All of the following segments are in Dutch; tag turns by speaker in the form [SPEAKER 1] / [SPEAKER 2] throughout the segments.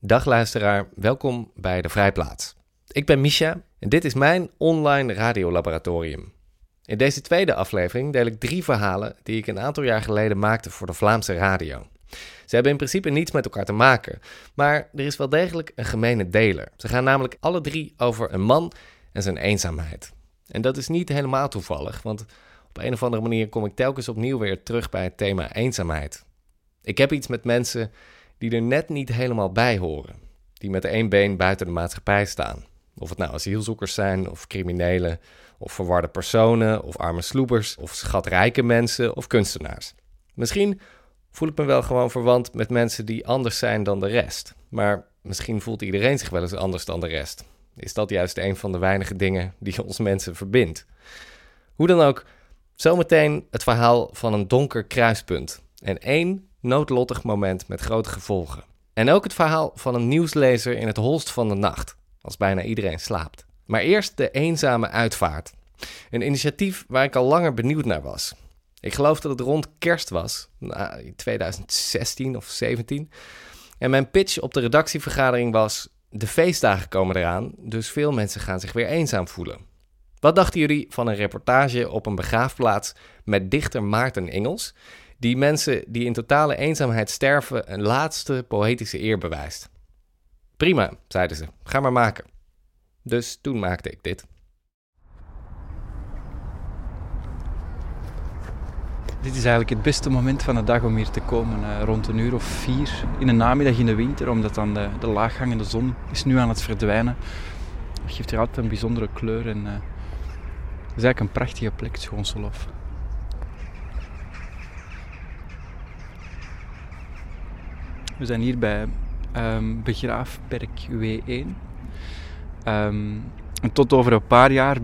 [SPEAKER 1] Dag luisteraar, welkom bij de Vrijplaats. Ik ben Misha en dit is mijn online radiolaboratorium. In deze tweede aflevering deel ik drie verhalen die ik een aantal jaar geleden maakte voor de Vlaamse radio. Ze hebben in principe niets met elkaar te maken, maar er is wel degelijk een gemene deler. Ze gaan namelijk alle drie over een man en zijn eenzaamheid. En dat is niet helemaal toevallig, want op een of andere manier kom ik telkens opnieuw weer terug bij het thema eenzaamheid. Ik heb iets met mensen die er net niet helemaal bij horen, die met één been buiten de maatschappij staan. Of het nou asielzoekers zijn, of criminelen, of verwarde personen, of arme sloebers, of schatrijke mensen, of kunstenaars. Misschien voel ik me wel gewoon verwant met mensen die anders zijn dan de rest. Maar misschien voelt iedereen zich wel eens anders dan de rest. Is dat juist een van de weinige dingen die ons mensen verbindt? Hoe dan ook, zometeen het verhaal van een donker kruispunt en één noodlottig moment met grote gevolgen. En ook het verhaal van een nieuwslezer in het holst van de nacht, als bijna iedereen slaapt. Maar eerst de eenzame uitvaart. Een initiatief waar ik al langer benieuwd naar was. Ik geloof dat het rond kerst was, nou, in 2016 of 17. En mijn pitch op de redactievergadering was: de feestdagen komen eraan, dus veel mensen gaan zich weer eenzaam voelen. Wat dachten jullie van een reportage op een begraafplaats met dichter Maarten Engels, die mensen die in totale eenzaamheid sterven een laatste poëtische eer bewijst? Prima, zeiden ze, ga maar maken. Dus toen maakte ik dit.
[SPEAKER 2] Dit is eigenlijk het beste moment van de dag om hier te komen, uh, rond een uur of vier in een namiddag in de winter, omdat dan de, de laaghangende zon is nu aan het verdwijnen. Dat geeft hier altijd een bijzondere kleur en uh, het is eigenlijk een prachtige plek, Schoonselhof. We zijn hier bij um, begraafperk W1. Um, en tot over een paar jaar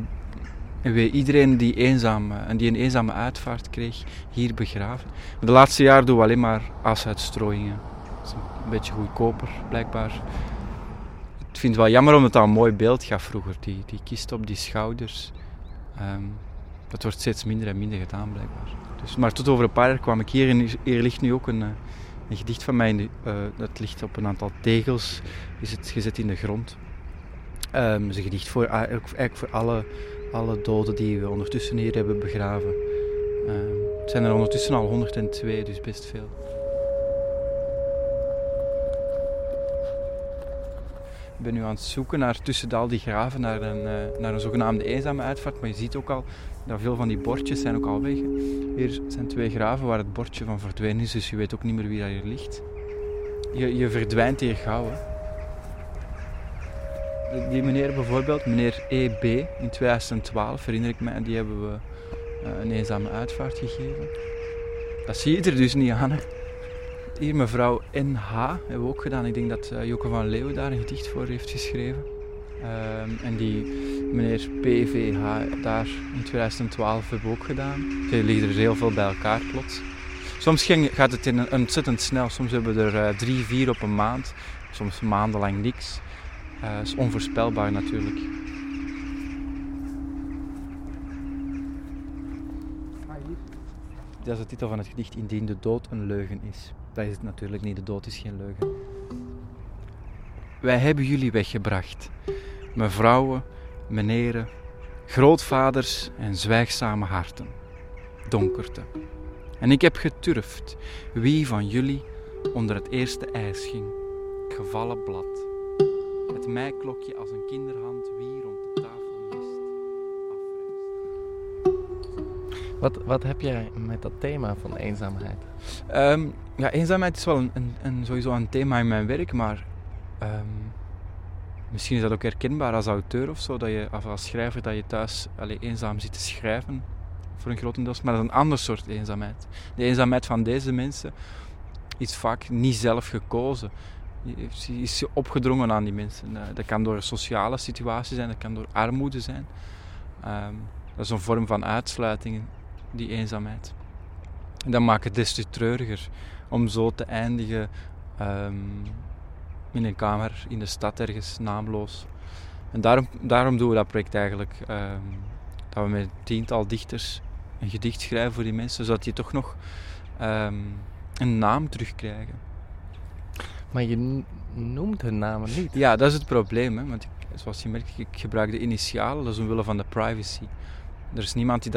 [SPEAKER 2] we iedereen die, eenzaam, en die een eenzame uitvaart kreeg, hier begraven. De laatste jaren doen we alleen maar asuitstrooiingen. Dat is een beetje goedkoper, blijkbaar. Ik vind het wel jammer omdat dat een mooi beeld gaf vroeger. Die, die kist op die schouders. Um, dat wordt steeds minder en minder gedaan, blijkbaar. Dus, maar tot over een paar jaar kwam ik hier en hier ligt nu ook een, eh, een gedicht van mij. Uh, dat ligt op een aantal tegels, is het gezet in de grond. Um, is een gedicht voor, eigenlijk voor alle alle doden die we ondertussen hier hebben begraven. Uh, het zijn er ondertussen al 102, dus best veel. Ik ben nu aan het zoeken naar tussen al die graven naar een, uh, naar een zogenaamde eenzame uitvaart. Maar je ziet ook al dat veel van die bordjes zijn ook al weg. Hier zijn twee graven waar het bordje van verdwenen is, dus je weet ook niet meer wie daar hier ligt. Je, je verdwijnt hier gauw. Hè die meneer bijvoorbeeld, meneer EB, in 2012 herinner ik me, die hebben we uh, een eenzame uitvaart gegeven. Dat zie je er dus niet aan. Hè. Hier mevrouw NH hebben we ook gedaan. Ik denk dat uh, Joke van Leeuwen daar een gedicht voor heeft geschreven. Uh, en die meneer PVH daar in 2012 hebben we ook gedaan. Er liggen er heel veel bij elkaar plots. Soms gaat het in een, ontzettend snel. Soms hebben we er uh, drie, vier op een maand. Soms maandenlang niks. Uh, is onvoorspelbaar natuurlijk. Dat is de titel van het gedicht Indien de dood een leugen is. Dat is het natuurlijk niet, de dood is geen leugen. Wij hebben jullie weggebracht, mevrouwen, meneren, grootvaders en zwijgzame harten. Donkerte. En ik heb geturfd wie van jullie onder het eerste ijs ging. Gevallen blad het mijklokje als een kinderhand wie rond de tafel mist
[SPEAKER 1] afreist. Wat, wat heb jij met dat thema van eenzaamheid?
[SPEAKER 2] Um, ja, eenzaamheid is wel een, een, een, sowieso een thema in mijn werk, maar um, misschien is dat ook herkenbaar als auteur of zo, dat je, als schrijver, dat je thuis allee, eenzaam zit te schrijven, voor een grotendeels, maar dat is een ander soort eenzaamheid. De eenzaamheid van deze mensen is vaak niet zelf gekozen is opgedrongen aan die mensen. Eh, dat kan door een sociale situatie zijn, dat kan door armoede zijn. Um, dat is een vorm van uitsluiting, die eenzaamheid. En dat maakt het des te treuriger om zo te eindigen um, in een kamer in de stad ergens, naamloos. En daarom, daarom doen we dat project eigenlijk. Um, dat we met een tiental dichters een gedicht schrijven voor die mensen, zodat die toch nog een naam terugkrijgen.
[SPEAKER 1] Maar je noemt hun namen niet.
[SPEAKER 2] Ja, dat is het probleem. Hè? Want ik, zoals je merkt, ik gebruik de initialen, dat is omwille van de privacy. Er is niemand die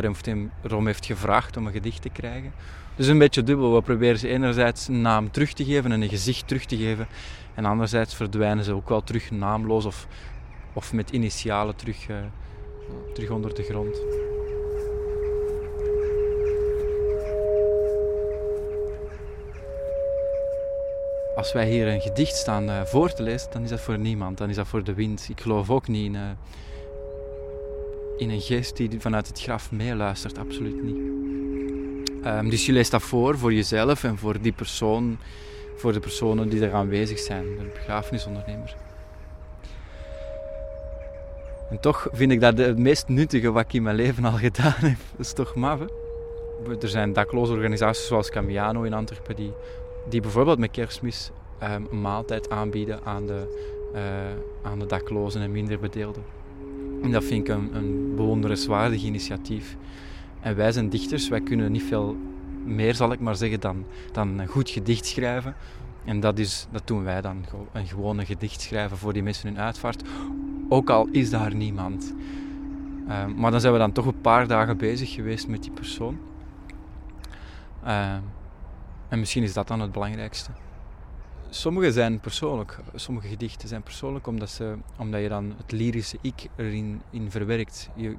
[SPEAKER 2] daarom heeft gevraagd om een gedicht te krijgen. Dus een beetje dubbel. We proberen ze enerzijds een naam terug te geven en een gezicht terug te geven. En anderzijds verdwijnen ze ook wel terug naamloos of, of met initialen terug, uh, terug onder de grond. Als wij hier een gedicht staan uh, voor te lezen, dan is dat voor niemand. Dan is dat voor de wind. Ik geloof ook niet in, uh, in een geest die vanuit het graf meeluistert. Absoluut niet. Um, dus je leest dat voor, voor jezelf en voor die persoon, voor de personen die er aanwezig zijn, de begrafenisondernemer. En toch vind ik dat het meest nuttige wat ik in mijn leven al gedaan heb. Dat is toch maf? Er zijn dakloze organisaties zoals Camiano in Antwerpen die, die bijvoorbeeld met kerstmis um, een maaltijd aanbieden aan de, uh, aan de daklozen en minder bedeelden. En dat vind ik een, een bewonderenswaardig initiatief. En wij zijn dichters, wij kunnen niet veel meer, zal ik maar zeggen, dan, dan een goed gedicht schrijven. En dat, is, dat doen wij dan, een gewone gedicht schrijven voor die mensen hun uitvaart. Ook al is daar niemand. Uh, maar dan zijn we dan toch een paar dagen bezig geweest met die persoon. Uh, en misschien is dat dan het belangrijkste. Sommige zijn persoonlijk, sommige gedichten zijn persoonlijk omdat, ze, omdat je dan het lyrische ik erin in verwerkt. Je,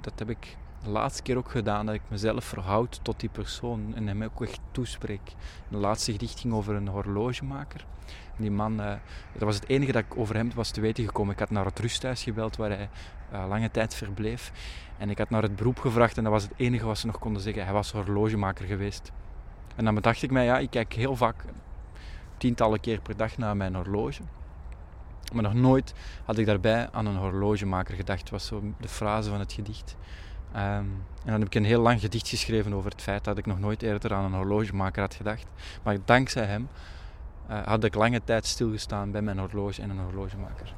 [SPEAKER 2] dat heb ik de laatste keer ook gedaan dat ik mezelf verhoud tot die persoon en hem ook echt toespreek. De laatste gedicht ging over een horlogemaker. Die man, uh, dat was het enige dat ik over hem was te weten gekomen. Ik had naar het rusthuis gebeld waar hij uh, lange tijd verbleef. En ik had naar het beroep gevraagd en dat was het enige wat ze nog konden zeggen. Hij was horlogemaker geweest. En dan bedacht ik mij, ja, ik kijk heel vaak, tientallen keer per dag naar mijn horloge. Maar nog nooit had ik daarbij aan een horlogemaker gedacht. Was zo de frase van het gedicht. Um, en dan heb ik een heel lang gedicht geschreven over het feit dat ik nog nooit eerder aan een horlogemaker had gedacht. Maar dankzij hem uh, had ik lange tijd stilgestaan bij mijn horloge en een horlogemaker.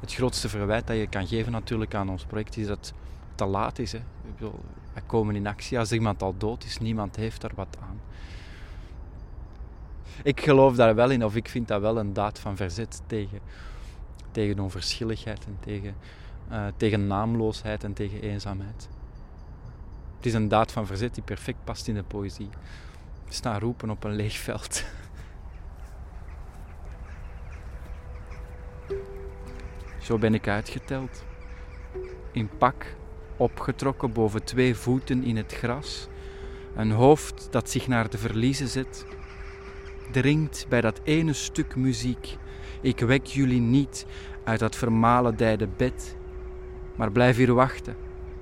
[SPEAKER 2] Het grootste verwijt dat je kan geven natuurlijk aan ons project is dat het te laat is. Hè. Ik bedoel, komen in actie als iemand al dood is. Niemand heeft daar wat aan. Ik geloof daar wel in, of ik vind dat wel een daad van verzet tegen tegen onverschilligheid en tegen, uh, tegen naamloosheid en tegen eenzaamheid. Het is een daad van verzet die perfect past in de poëzie. Staan roepen op een leeg veld. Zo ben ik uitgeteld. In pak, opgetrokken boven twee voeten in het gras. Een hoofd dat zich naar de verliezen zet. Dringt bij dat ene stuk muziek ik wek jullie niet uit dat vermalendijde bed, maar blijf hier wachten,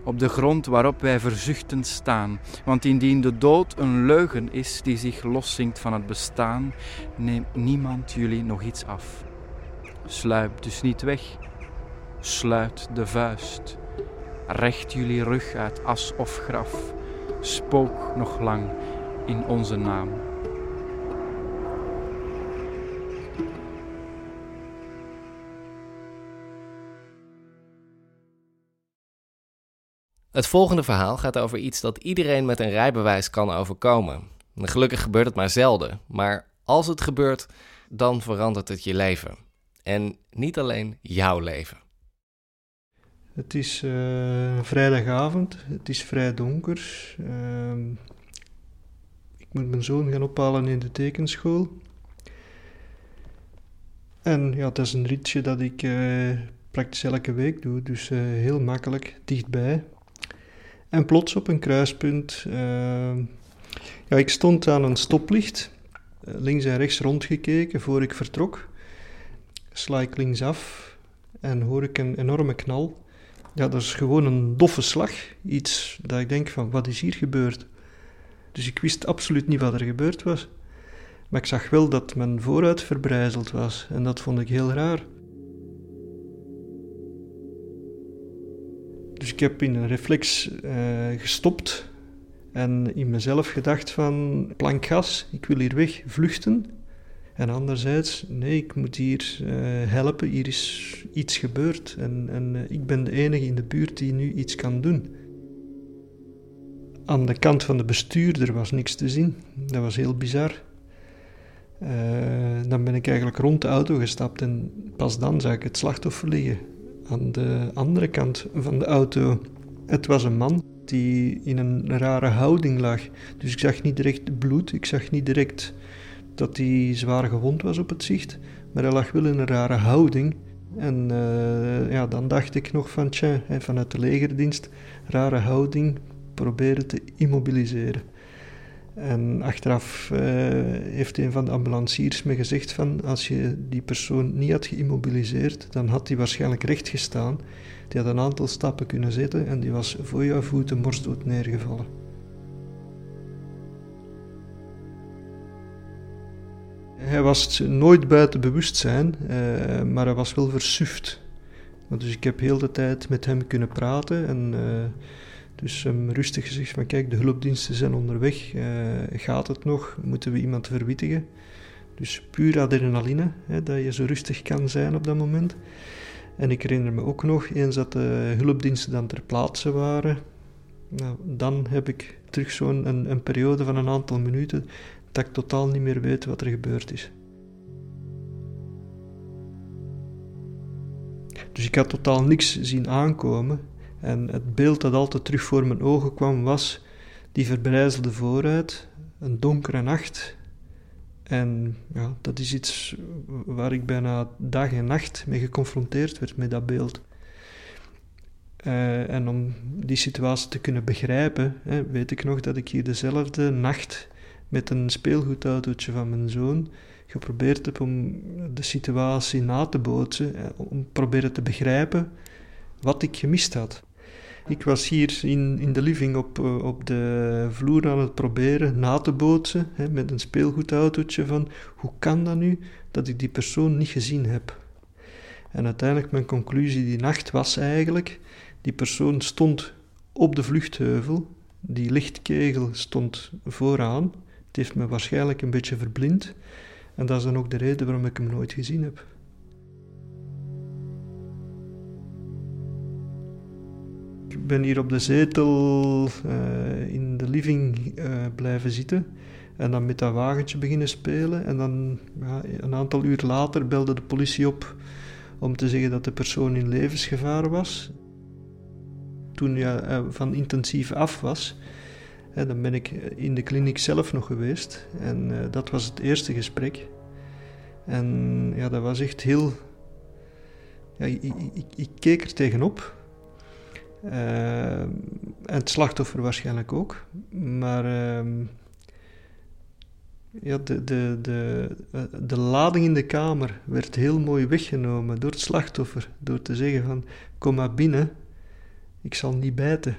[SPEAKER 2] op de grond waarop wij verzuchtend staan. Want indien de dood een leugen is die zich loszinkt van het bestaan, neemt niemand jullie nog iets af. Sluip dus niet weg, sluit de vuist. Recht jullie rug uit as of graf, spook nog lang in onze naam.
[SPEAKER 1] Het volgende verhaal gaat over iets dat iedereen met een rijbewijs kan overkomen. Gelukkig gebeurt het maar zelden, maar als het gebeurt, dan verandert het je leven. En niet alleen jouw leven.
[SPEAKER 3] Het is uh, vrijdagavond, het is vrij donker. Uh, ik moet mijn zoon gaan ophalen in de tekenschool. En ja, dat is een ritje dat ik uh, praktisch elke week doe, dus uh, heel makkelijk, dichtbij. En plots op een kruispunt, uh, ja, ik stond aan een stoplicht, eh, links en rechts rondgekeken voor ik vertrok. Sla ik linksaf en hoor ik een enorme knal. Ja, dat is gewoon een doffe slag. Iets dat ik denk van, wat is hier gebeurd? Dus ik wist absoluut niet wat er gebeurd was. Maar ik zag wel dat mijn vooruit verbrijzeld was en dat vond ik heel raar. Dus ik heb in een reflex uh, gestopt en in mezelf gedacht van plankgas, ik wil hier weg vluchten. En anderzijds, nee, ik moet hier uh, helpen, hier is iets gebeurd en, en uh, ik ben de enige in de buurt die nu iets kan doen. aan de kant van de bestuurder was niks te zien. Dat was heel bizar. Dan ben ik eigenlijk rond de auto gestapt en pas dan zag ik het slachtoffer liggen. Aan de andere kant van de auto. Het was een man die in een rare houding lag. Dus ik zag niet direct bloed, ik zag niet direct dat hij zwaar gewond was op het zicht, maar hij lag wel in een rare houding. En uh, ja, dan dacht ik nog van, vanuit de legerdienst, rare houding, proberen te immobiliseren. En achteraf uh, heeft een van de ambulanciers me gezegd van, als je die persoon niet had geïmmobiliseerd, dan had hij waarschijnlijk recht gestaan. Die had een aantal stappen kunnen zetten en die was voor jouw voeten morstdood neergevallen. Hij was nooit buiten bewustzijn, uh, maar hij was wel versuft. Dus ik heb heel de tijd met hem kunnen praten en uh, dus hem rustig gezegd van kijk, de hulpdiensten zijn onderweg, uh, gaat het nog, moeten we iemand verwittigen? Dus puur adrenaline, hè, dat je zo rustig kan zijn op dat moment. En ik herinner me ook nog, eens dat de hulpdiensten dan ter plaatse waren, nou, dan heb ik terug zo'n een, een periode van een aantal minuten dat ik totaal niet meer weet wat er gebeurd is. Dus ik had totaal niks zien aankomen. En het beeld dat altijd terug voor mijn ogen kwam was die verbrijzelde vooruit, een donkere nacht. En ja, dat is iets waar ik bijna dag en nacht mee geconfronteerd werd met dat beeld. Uh, en om die situatie te kunnen begrijpen, hè, weet ik nog dat ik hier dezelfde nacht met een speelgoedautootje van mijn zoon geprobeerd heb om de situatie na te bootsen, eh, om proberen te begrijpen wat ik gemist had. Ik was hier in, in de living op, eh, op de vloer aan het proberen na te bootsen hè, met een speelgoedautootje van hoe kan dat nu dat ik die persoon niet gezien heb. En uiteindelijk mijn conclusie die nacht was eigenlijk, die persoon stond op de vluchtheuvel, die lichtkegel stond vooraan, het heeft me waarschijnlijk een beetje verblind. En dat is dan ook de reden waarom ik hem nooit gezien heb. Ik ben hier op de zetel uh, in de living uh, blijven zitten en dan met dat wagentje beginnen spelen. En dan ja, een aantal uur later belde de politie op om te zeggen dat de persoon in levensgevaar was. Toen ja, uh, van intensief af was, dan ben ik in de kliniek zelf nog geweest en dat was het eerste gesprek. En ja, dat was echt heel. Ja, ik, ik, ik keek er tegenop. En het slachtoffer waarschijnlijk ook. Maar uh, ja, de, de, de, de lading in de kamer werd heel mooi weggenomen door het slachtoffer. Door te zeggen van, kom maar binnen, ik zal niet bijten.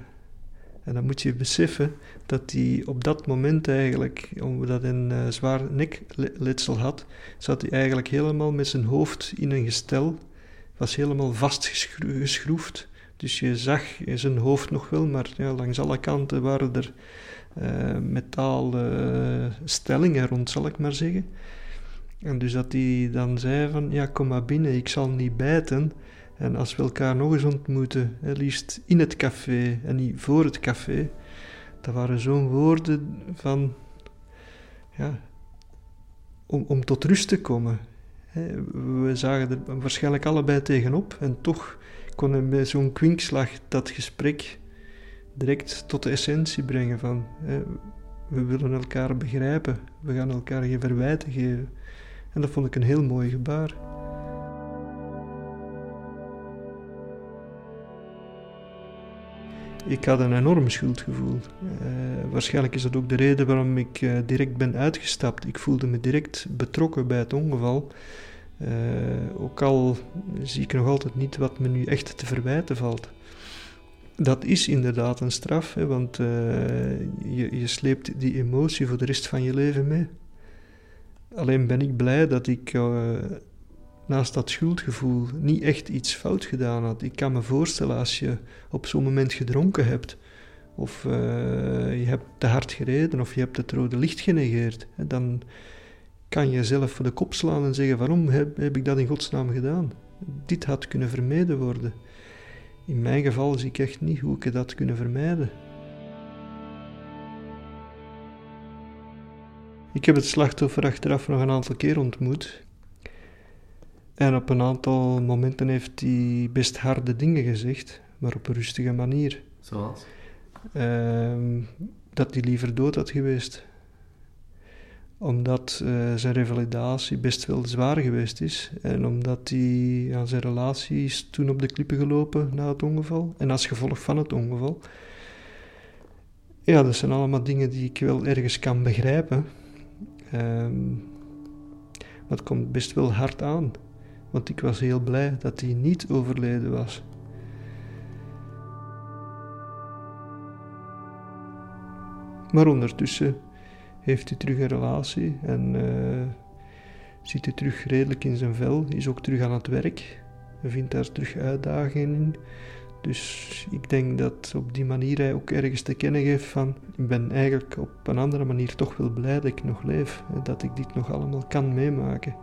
[SPEAKER 3] En dan moet je beseffen dat hij op dat moment eigenlijk, omdat hij een uh, zwaar nekletsel had, zat hij eigenlijk helemaal met zijn hoofd in een gestel, was helemaal vastgeschroefd. Dus je zag zijn hoofd nog wel, maar ja, langs alle kanten waren er uh, metalen stellingen rond, zal ik maar zeggen. En dus dat hij dan zei van, ja, kom maar binnen, ik zal niet bijten. En als we elkaar nog eens ontmoeten, hè, liefst in het café en niet voor het café, dat waren zo'n woorden van, ja, om, om tot rust te komen. We zagen er waarschijnlijk allebei tegenop en toch kon hij bij zo'n kwinkslag dat gesprek direct tot de essentie brengen van we willen elkaar begrijpen, we gaan elkaar geen verwijten geven. En dat vond ik een heel mooi gebaar. Ik had een enorm schuldgevoel. Uh, waarschijnlijk is dat ook de reden waarom ik uh, direct ben uitgestapt. Ik voelde me direct betrokken bij het ongeval. Uh, ook al zie ik nog altijd niet wat me nu echt te verwijten valt. Dat is inderdaad een straf, hè, want je, je sleept die emotie voor de rest van je leven mee. Alleen ben ik blij dat ik naast dat schuldgevoel niet echt iets fout gedaan had. Ik kan me voorstellen als je op zo'n moment gedronken hebt, of je hebt te hard gereden, of je hebt het rode licht genegeerd, dan kan je jezelf voor de kop slaan en zeggen: waarom heb, heb ik dat in godsnaam gedaan? Dit had kunnen vermeden worden. In mijn geval zie ik echt niet hoe ik dat kunnen vermijden. Ik heb het slachtoffer achteraf nog een aantal keer ontmoet. En op een aantal momenten heeft hij best harde dingen gezegd, maar op een rustige manier.
[SPEAKER 1] Zoals?
[SPEAKER 3] Ehm, dat hij liever dood had geweest omdat eh, zijn revalidatie best wel zwaar geweest is. En omdat hij aan zijn relatie is toen op de klippen gelopen na het ongeval. En als gevolg van het ongeval. Ja, dat zijn allemaal dingen die ik wel ergens kan begrijpen. Maar het komt best wel hard aan. Want ik was heel blij dat hij niet overleden was. Maar ondertussen heeft hij terug een relatie en uh, zit hij terug redelijk in zijn vel, is ook terug aan het werk en vindt daar terug uitdagingen in. Dus ik denk dat op die manier hij ook ergens te kennen geeft van ik ben eigenlijk op een andere manier toch wel blij dat ik nog leef en dat ik dit nog allemaal kan meemaken.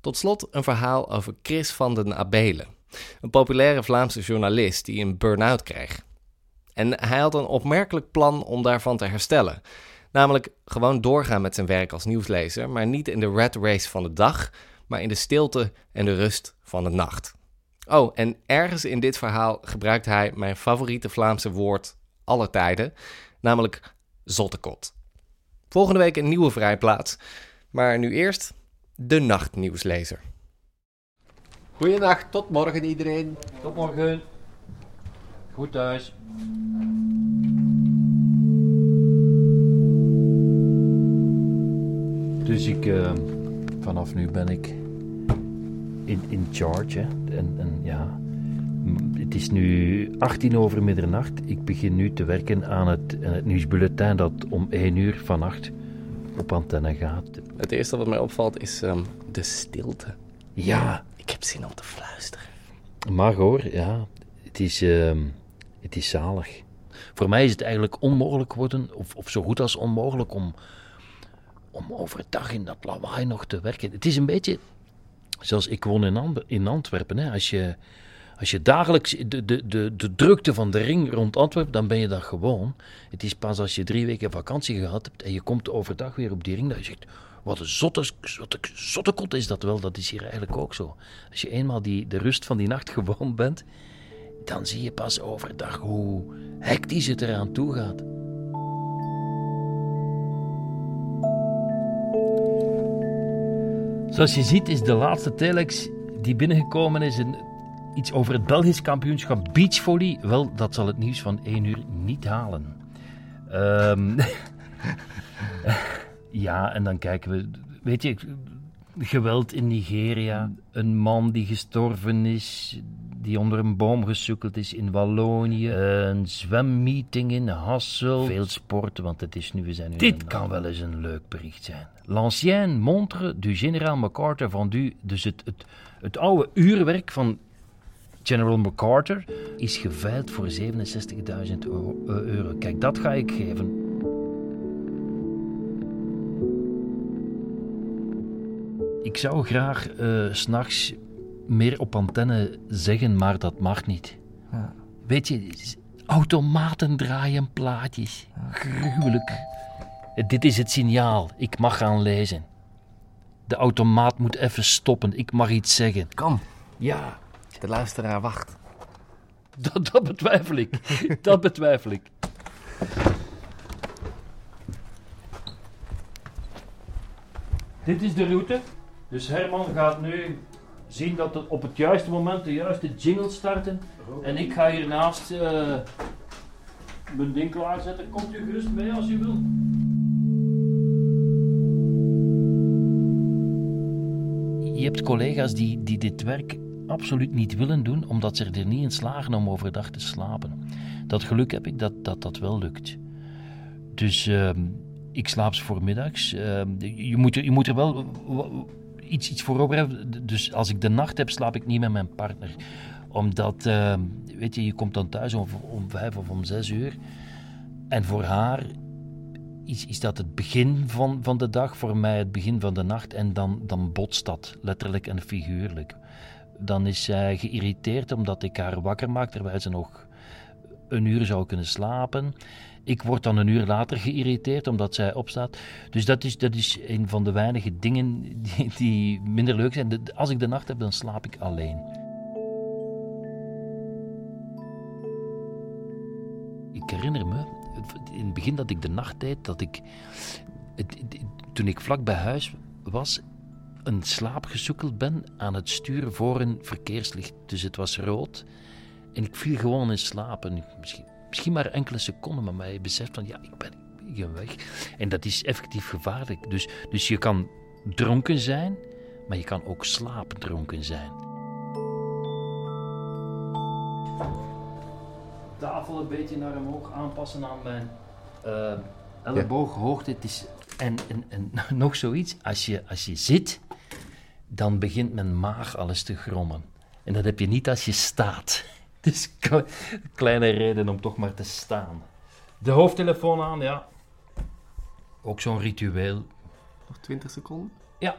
[SPEAKER 1] Tot slot een verhaal over Chris van den Abelen, een populaire Vlaamse journalist die een burn-out kreeg. En hij had een opmerkelijk plan om daarvan te herstellen. Namelijk gewoon doorgaan met zijn werk als nieuwslezer, maar niet in de rat race van de dag, maar in de stilte en de rust van de nacht. Oh, en ergens in dit verhaal gebruikt hij mijn favoriete Vlaamse woord aller tijden, namelijk zottekot. Volgende week een nieuwe vrijplaats, maar nu eerst de nachtnieuwslezer.
[SPEAKER 4] Goedenacht, tot morgen iedereen.
[SPEAKER 5] Tot morgen. Goed thuis.
[SPEAKER 6] Dus ik, uh, vanaf nu ben ik in, in charge. Hè. En, en ja, het is nu 18 over middernacht. Ik begin nu te werken aan het, aan het nieuwsbulletin dat om 1 uur vannacht op antenne gaat.
[SPEAKER 1] Het eerste wat mij opvalt is um, de stilte.
[SPEAKER 6] Ja.
[SPEAKER 1] Ik heb zin om te fluisteren.
[SPEAKER 6] Mag hoor, ja. Het is, uh, het is zalig. Voor mij is het eigenlijk onmogelijk geworden, of, of zo goed als onmogelijk, om, om overdag in dat lawaai nog te werken. Het is een beetje zoals ik woon in, in Antwerpen. Hè. Als je als je dagelijks de, de, de, de drukte van de ring rond Antwerpen, dan ben je dat gewoon. Het is pas als je drie weken vakantie gehad hebt en je komt overdag weer op die ring, dat je zegt, wat een zotte, zotte, zotte kot is dat wel. Dat is hier eigenlijk ook zo. Als je eenmaal die, de rust van die nacht gewoon bent, dan zie je pas overdag hoe hectisch het eraan toe gaat. Zoals je ziet is de laatste telex die binnengekomen is een Iets over het Belgisch kampioenschap beachvolley. Wel, dat zal het nieuws van 1 uur niet halen. Um, ja, en dan kijken we. Weet je, geweld in Nigeria. Een man die gestorven is, die onder een boom gesukkeld is in Wallonië. Een zwemmeeting in Hassel. Veel sporten, want het is nu, we zijn nu Dit kan wel eens een leuk bericht zijn. L'ancienne montre du général MacArthur vendu. Dus het, het, het oude uurwerk van General MacArthur is geveild voor 67.000 eh, euro. Kijk, dat ga ik geven. Ik zou graag uh, s'nachts meer op antenne zeggen, maar dat mag niet. Ja. Weet je, automaten draaien plaatjes. Gruwelijk. Dit is het signaal. Ik mag gaan lezen. De automaat moet even stoppen. Ik mag iets zeggen.
[SPEAKER 1] Kom.
[SPEAKER 6] Ja.
[SPEAKER 1] De luisteraar wacht.
[SPEAKER 6] Dat, dat betwijfel ik. dat betwijfel ik. Dit is de route. Dus Herman gaat nu zien dat het op het juiste moment de juiste jingle starten. En ik ga hiernaast uh, mijn ding klaarzetten. Komt u gerust mee als u wil. Je hebt collega's die, die dit werk absoluut niet willen doen, omdat ze er niet in slagen om overdag te slapen. Dat geluk heb ik dat dat, dat wel lukt. Dus uh, ik slaap voormiddags. Uh, je, moet, je moet er wel iets, iets voor over hebben. Dus als ik de nacht heb, slaap ik niet met mijn partner. Omdat, uh, weet je, je komt dan thuis om, om vijf of om zes uur. En voor haar is, is dat het begin van, van de dag, voor mij het begin van de nacht. En dan, dan botst dat, letterlijk en figuurlijk dan is zij geïrriteerd omdat ik haar wakker maak terwijl ze nog een uur zou kunnen slapen. Ik word dan een uur later geïrriteerd omdat zij opstaat. Dus dat is, dat is een van de weinige dingen die, die minder leuk zijn. Als ik de nacht heb, dan slaap ik alleen. Ik herinner me, in het begin dat ik de nacht deed, dat ik, toen ik vlak bij huis was, een slaap gesukkeld ben aan het sturen voor een verkeerslicht. Dus het was rood en ik viel gewoon in slaap. En misschien, misschien maar enkele seconden, maar mij beseft van ja, ik ben, ik ben weg. En dat is effectief gevaarlijk. Dus, dus je kan dronken zijn, maar je kan ook slaapdronken zijn. Tafel een beetje naar omhoog aanpassen aan mijn eh ellebooghoogte. Het is, en, en, en nog zoiets, als je, als je zit, dan begint mijn maag alles te grommen. En dat heb je niet als je staat. Dus kle- kleine reden om toch maar te staan. De hoofdtelefoon aan, ja. Ook zo'n ritueel.
[SPEAKER 1] Nog 20 seconden.
[SPEAKER 6] Ja.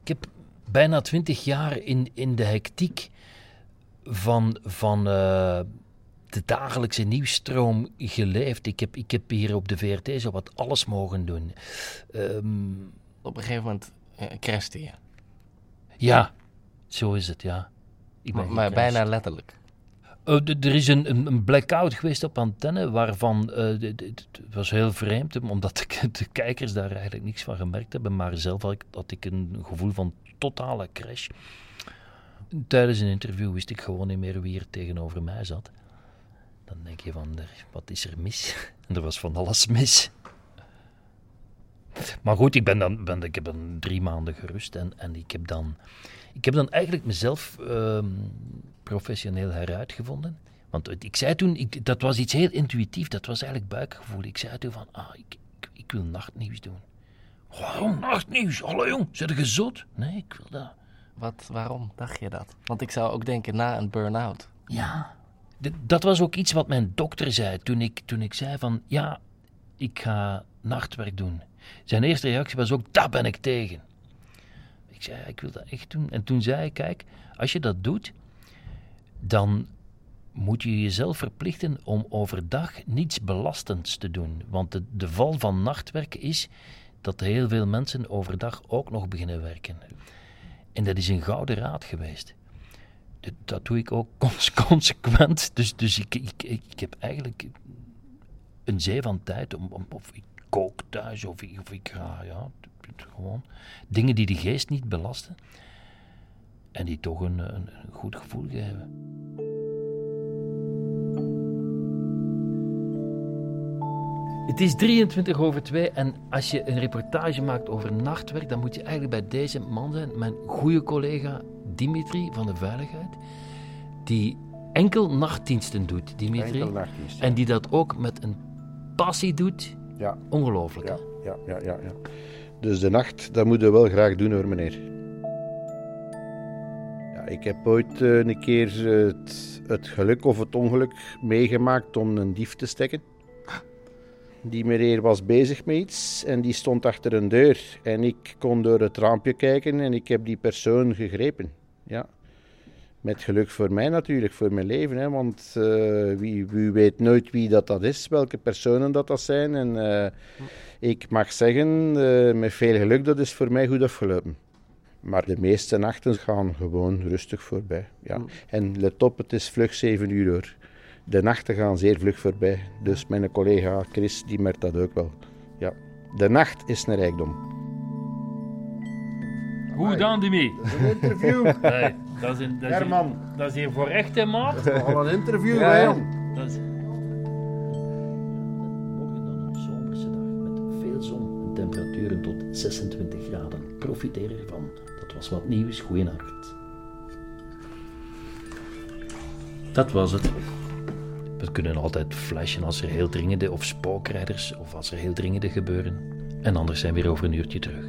[SPEAKER 6] Ik heb bijna twintig jaar in, in de hectiek van, van eh, de dagelijkse nieuwsstroom geleefd. Ik heb, ik heb hier op de VRT zo wat alles mogen doen. Ehm,
[SPEAKER 1] Op een gegeven moment eh, crashte je.
[SPEAKER 6] ja, zo is het, ja. Ik ben
[SPEAKER 1] Maar, bijna letterlijk.
[SPEAKER 6] D- er is een, een, een blackout geweest op antenne, waarvan eh, het was heel vreemd, omdat de, de kijkers daar eigenlijk niks van gemerkt hebben, maar zelf had ik, had ik een gevoel van totale crash. Tijdens een interview wist ik gewoon niet meer wie er tegenover mij zat. Dan denk je van, wat is er mis? En er was van alles mis. Maar goed, ik, ben dan, ben, ik heb dan drie maanden gerust en, en ik, heb dan, ik heb dan eigenlijk mezelf ehm, professioneel heruitgevonden. Want ik zei toen, ik, dat was iets heel intuïtief, dat was eigenlijk buikgevoel. Ik zei toen van, ah, ik, ik, ik wil nachtnieuws doen. Waarom nachtnieuws? Hallo jong, zit je zot? Nee, ik wil dat.
[SPEAKER 1] Wat, waarom dacht je dat? Want ik zou ook denken na een burn-out.
[SPEAKER 6] Ja. Dat was ook iets wat mijn dokter zei toen ik, toen ik zei van, ja, ik ga nachtwerk doen. Zijn eerste reactie was ook, daar ben ik tegen. Ik zei, ik wil dat echt doen. En toen zei hij, kijk, als je dat doet, dan moet je jezelf verplichten om overdag niets belastends te doen. Want de, de val van nachtwerk is dat heel veel mensen overdag ook nog beginnen werken. En dat is een gouden raad geweest. Dat doe ik ook cons- consequent. Dus, dus ik, ik, ik heb eigenlijk een zee van tijd om, om of ik kook thuis of ik, of ik ga, ja, gewoon dingen die de geest niet belasten en die toch een, een, een goed gevoel geven. Het is 23 over 2 en als je een reportage maakt over nachtwerk, dan moet je eigenlijk bij deze man zijn, mijn goede collega Dimitri van de Veiligheid, die enkel nachtdiensten doet, Dimitri.
[SPEAKER 4] Enkel.
[SPEAKER 6] En die dat ook met een passie doet.
[SPEAKER 4] Ja.
[SPEAKER 6] Ongelooflijk,
[SPEAKER 4] Ja, ja, ja, ja, ja. Dus de nacht, dat moet je wel graag doen hoor, meneer. Ja, ik heb ooit eh, een keer eh, het, het geluk of het ongeluk meegemaakt om een dief te stekken. Die meneer was bezig met iets en die stond achter een deur. En ik kon door het raampje kijken en ik heb die persoon gegrepen. Ja. Met geluk voor mij natuurlijk, voor mijn leven. Hè, want eh, wie, wie weet nooit wie dat, dat is, welke personen dat, dat zijn. En eh, ik mag zeggen, eh, met veel geluk, dat is voor mij goed afgelopen. Maar de meeste nachten gaan gewoon rustig voorbij. Ja. En let op, het is vlug 7 uur hoor. De nachten gaan zeer vlug voorbij. Dus mijn collega Chris, die merkt dat ook wel. Ja. De nacht is een rijkdom.
[SPEAKER 6] Hoe dan, Dimi?
[SPEAKER 4] Een interview.
[SPEAKER 6] Nee, dat is, een, dat, is
[SPEAKER 4] Herman.
[SPEAKER 6] dat is hier voor echt, hè, maat?
[SPEAKER 4] Al een interview,
[SPEAKER 6] Ja,
[SPEAKER 4] hè.
[SPEAKER 6] Dat is... Morgen dan een zomerse dag met veel zon en temperaturen tot 26 graden. Profiteer ervan. Dat was wat nieuws. Goeienacht. Dat was het. We kunnen altijd flashen als er heel dringende of spookrijders of als er heel dringende gebeuren. En anders zijn we weer over een uurtje terug.